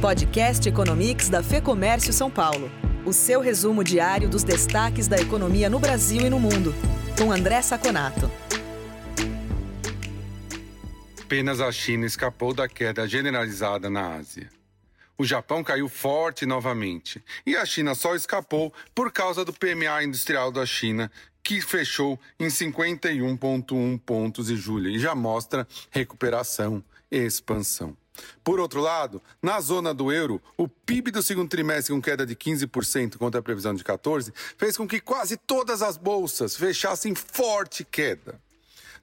Podcast Economics da Fê Comércio São Paulo. O seu resumo diário dos destaques da economia no Brasil e no mundo. Com André Saconato. Apenas a China escapou da queda generalizada na Ásia. O Japão caiu forte novamente e a China só escapou por causa do PMA industrial da China, que fechou em 51,1 pontos em julho e já mostra recuperação e expansão. Por outro lado, na zona do euro, o PIB do segundo trimestre, com queda de 15% contra a previsão de 14%, fez com que quase todas as bolsas fechassem forte queda.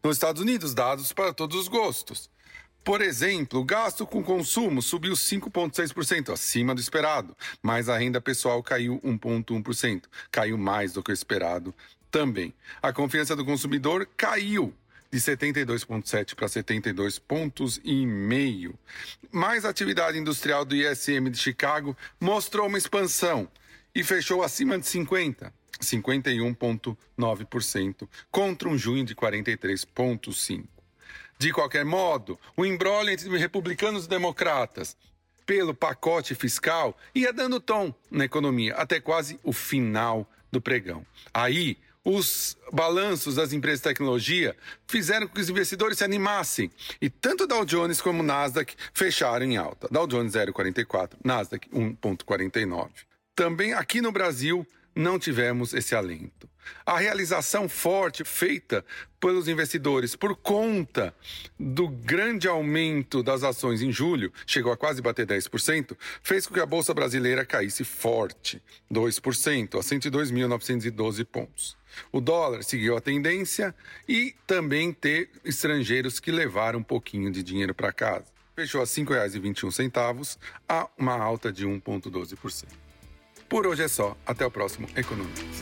Nos Estados Unidos, dados para todos os gostos. Por exemplo, o gasto com consumo subiu 5,6%, acima do esperado, mas a renda pessoal caiu 1,1%, caiu mais do que o esperado também. A confiança do consumidor caiu de 72,7 para 72 pontos e meio. Mais a atividade industrial do ISM de Chicago mostrou uma expansão e fechou acima de 50. 51,9% contra um junho de 43,5%. De qualquer modo, o embrolho entre republicanos e democratas pelo pacote fiscal ia dando tom na economia até quase o final do pregão. Aí, os balanços das empresas de tecnologia fizeram com que os investidores se animassem. E tanto Dow Jones como Nasdaq fecharam em alta. Dow Jones 0,44, Nasdaq 1,49. Também aqui no Brasil, não tivemos esse alento. A realização forte feita pelos investidores por conta do grande aumento das ações em julho, chegou a quase bater 10%, fez com que a bolsa brasileira caísse forte, 2%, a 102.912 pontos. O dólar seguiu a tendência e também ter estrangeiros que levaram um pouquinho de dinheiro para casa. Fechou a R$ 5,21, a uma alta de 1,12%. Por hoje é só. Até o próximo Economia.